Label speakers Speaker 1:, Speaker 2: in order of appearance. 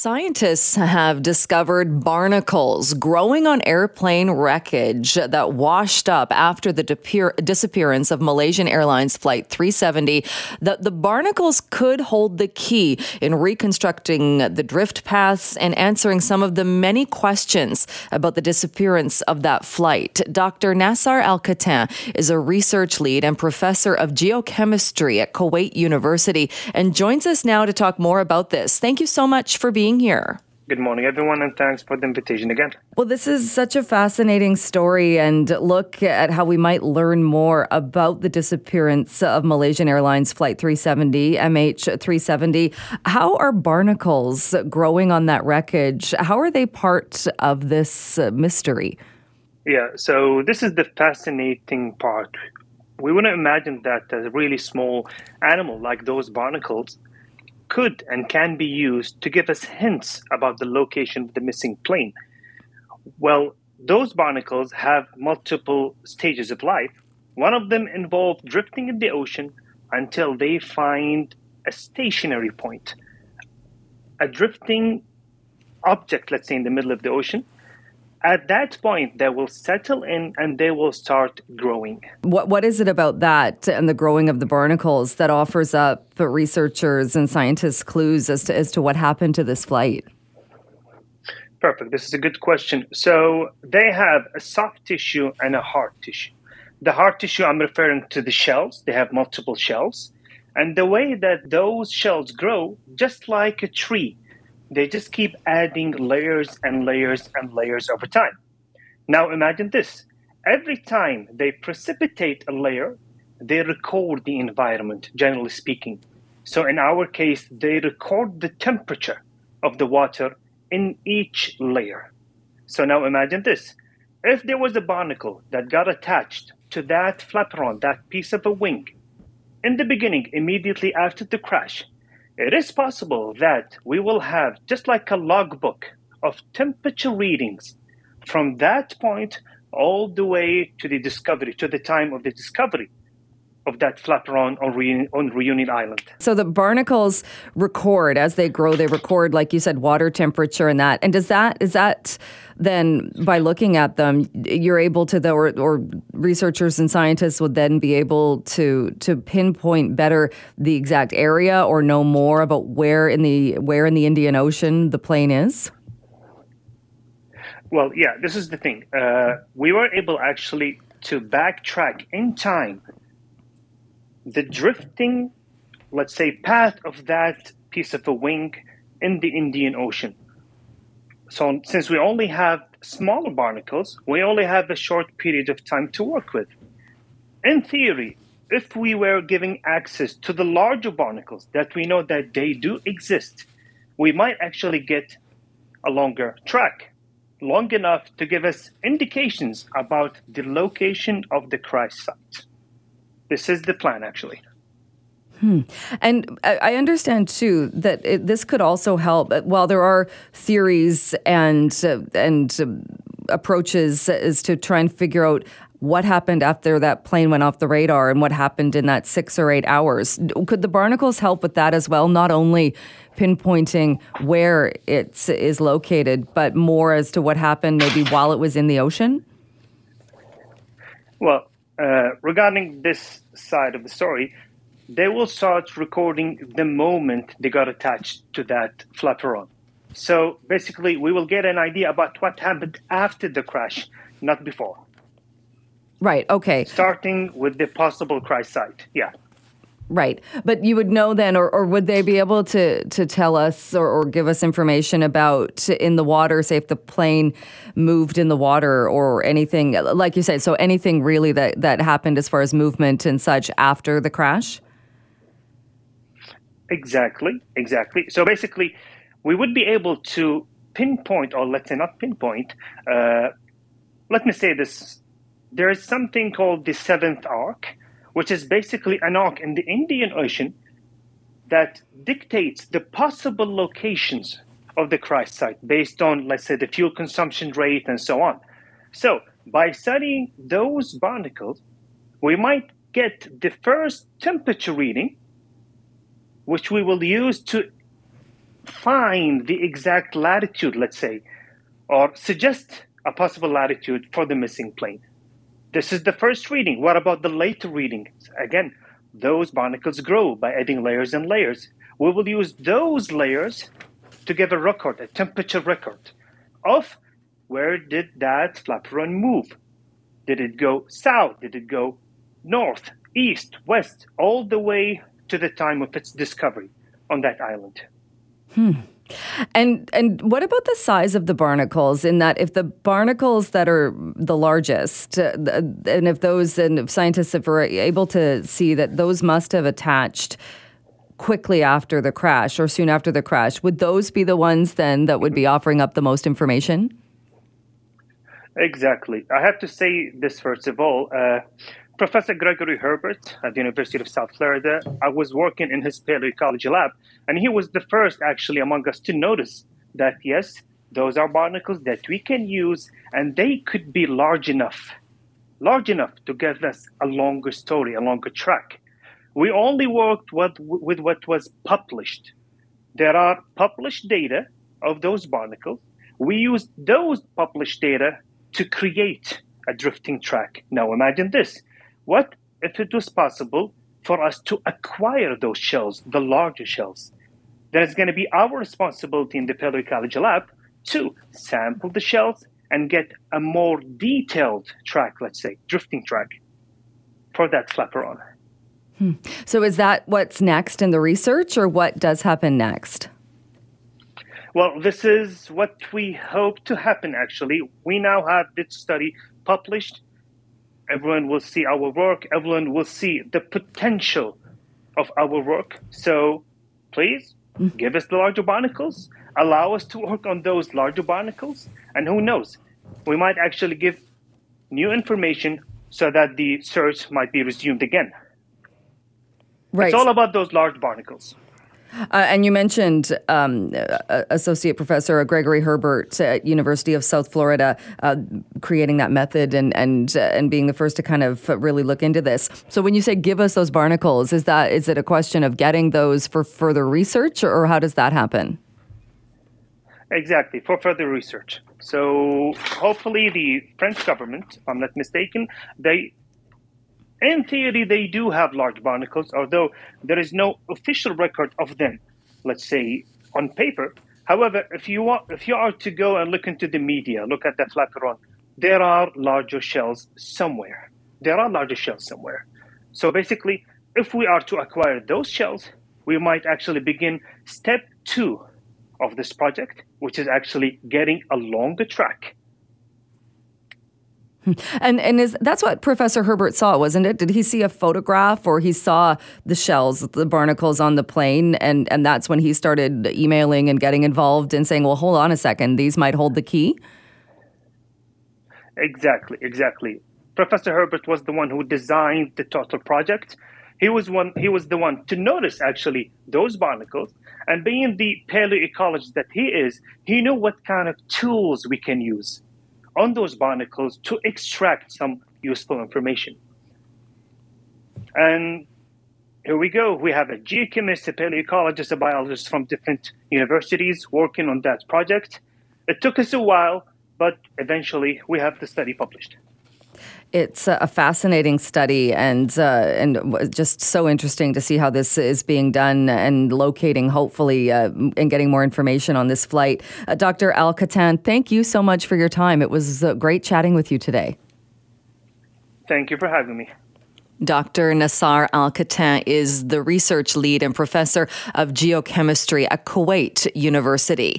Speaker 1: Scientists have discovered barnacles growing on airplane wreckage that washed up after the disappearance of Malaysian Airlines Flight 370. The, the barnacles could hold the key in reconstructing the drift paths and answering some of the many questions about the disappearance of that flight. Dr. Nasser Al-Qattan is a research lead and professor of geochemistry at Kuwait University and joins us now to talk more about this. Thank you so much for being being here.
Speaker 2: Good morning, everyone, and thanks for the invitation again.
Speaker 1: Well, this is such a fascinating story, and look at how we might learn more about the disappearance of Malaysian Airlines Flight 370, MH370. How are barnacles growing on that wreckage? How are they part of this mystery?
Speaker 2: Yeah, so this is the fascinating part. We wouldn't imagine that a really small animal like those barnacles could and can be used to give us hints about the location of the missing plane. Well, those barnacles have multiple stages of life. One of them involves drifting in the ocean until they find a stationary point. A drifting object, let's say in the middle of the ocean, at that point they will settle in and they will start growing.
Speaker 1: What what is it about that and the growing of the barnacles that offers up researchers and scientists clues as to as to what happened to this flight?
Speaker 2: Perfect. This is a good question. So they have a soft tissue and a hard tissue. The hard tissue i'm referring to the shells. They have multiple shells. And the way that those shells grow just like a tree they just keep adding layers and layers and layers over time. Now imagine this. Every time they precipitate a layer, they record the environment, generally speaking. So in our case, they record the temperature of the water in each layer. So now imagine this. If there was a barnacle that got attached to that flaperon, that piece of a wing, in the beginning, immediately after the crash, it is possible that we will have just like a logbook of temperature readings from that point all the way to the discovery, to the time of the discovery of that flaperon on, Reunion, on Reunion Island.
Speaker 1: So the barnacles record as they grow. They record, like you said, water temperature and that. And does that is that then by looking at them, you're able to, the, or, or researchers and scientists would then be able to to pinpoint better the exact area or know more about where in the where in the Indian Ocean the plane is.
Speaker 2: Well, yeah, this is the thing. Uh, we were able actually to backtrack in time the drifting, let's say, path of that piece of a wing in the Indian Ocean. So, since we only have smaller barnacles, we only have a short period of time to work with. In theory, if we were giving access to the larger barnacles that we know that they do exist, we might actually get a longer track, long enough to give us indications about the location of the crash site. This is the plan, actually.
Speaker 1: Hmm. And I understand too that it, this could also help. Uh, while there are theories and uh, and uh, approaches as to try and figure out what happened after that plane went off the radar and what happened in that six or eight hours, could the barnacles help with that as well? Not only pinpointing where it is located, but more as to what happened maybe while it was in the ocean.
Speaker 2: Well, uh, regarding this side of the story, they will start recording the moment they got attached to that flaperon. So basically, we will get an idea about what happened after the crash, not before.
Speaker 1: Right. Okay.
Speaker 2: Starting with the possible crash site. Yeah.
Speaker 1: Right. But you would know then, or, or would they be able to, to tell us or, or give us information about in the water, say if the plane moved in the water or anything, like you said, so anything really that, that happened as far as movement and such after the crash?
Speaker 2: Exactly. Exactly. So basically, we would be able to pinpoint, or let's say not pinpoint, uh, let me say this. There is something called the seventh arc which is basically an arc in the Indian Ocean that dictates the possible locations of the crash site based on, let's say, the fuel consumption rate and so on. So, by studying those barnacles, we might get the first temperature reading, which we will use to find the exact latitude, let's say, or suggest a possible latitude for the missing plane. This is the first reading. What about the later readings? Again, those barnacles grow by adding layers and layers. We will use those layers to give a record, a temperature record of where did that flaperon move? Did it go south? Did it go north, east, west, all the way to the time of its discovery on that island?
Speaker 1: Hmm. And and what about the size of the barnacles? In that, if the barnacles that are the largest, uh, and if those and if scientists were able to see that those must have attached quickly after the crash or soon after the crash, would those be the ones then that would be offering up the most information?
Speaker 2: Exactly. I have to say this first of all. Uh, Professor Gregory Herbert at the University of South Florida, I was working in his paleoecology lab, and he was the first actually among us to notice that yes, those are barnacles that we can use, and they could be large enough, large enough to give us a longer story, a longer track. We only worked with, with what was published. There are published data of those barnacles. We used those published data to create a drifting track. Now imagine this what if it was possible for us to acquire those shells, the larger shells? Then it's going to be our responsibility in the paleoecology lab to sample the shells and get a more detailed track, let's say, drifting track for that flaperon.
Speaker 1: Hmm. So, is that what's next in the research, or what does happen next?
Speaker 2: Well, this is what we hope to happen actually. We now have this study published everyone will see our work, everyone will see the potential of our work. So please mm. give us the larger barnacles, allow us to work on those larger barnacles, and who knows, we might actually give new information so that the search might be resumed again. Right. It's all about those large barnacles.
Speaker 1: Uh, and you mentioned um, Associate Professor Gregory Herbert at University of South Florida uh, creating that method and and uh, and being the first to kind of really look into this. So when you say give us those barnacles, is that is it a question of getting those for further research, or how does that happen?
Speaker 2: Exactly for further research. So hopefully the French government, if I'm not mistaken, they in theory, they do have large barnacles, although there is no official record of them, let's say, on paper. However, if you want, if you are to go and look into the media, look at the flaperon, there are larger shells somewhere. There are larger shells somewhere. So basically, if we are to acquire those shells, we might actually begin step two of this project, which is actually getting along the track Hmm.
Speaker 1: and and is that's what Professor Herbert saw, wasn't it? Did he see a photograph or he saw the shells, the barnacles on the plane, and and that's when he started emailing and getting involved and saying, "Well, hold on a second, these might hold the key."
Speaker 2: Exactly, exactly. Professor Herbert was the one who designed the total project. He was one. He was the one to notice actually those barnacles, and being the paleoecologist that he is, he knew what kind of tools we can use on those barnacles to extract some useful information. And here we go. We have a geochemist, a paleoecologist, a biologist from different universities working on that project. It took us a while, but eventually we have the study published.
Speaker 1: It's a fascinating study and uh, and just so interesting to see how this is being done and locating, hopefully, uh, and getting more information on this flight. Uh, Dr. Al-Qattan, thank you so much for your time. It was uh, great chatting with you today.
Speaker 2: Thank you for having me.
Speaker 1: Dr. Nasser Al-Qattan is the research lead and professor of geochemistry at Kuwait University.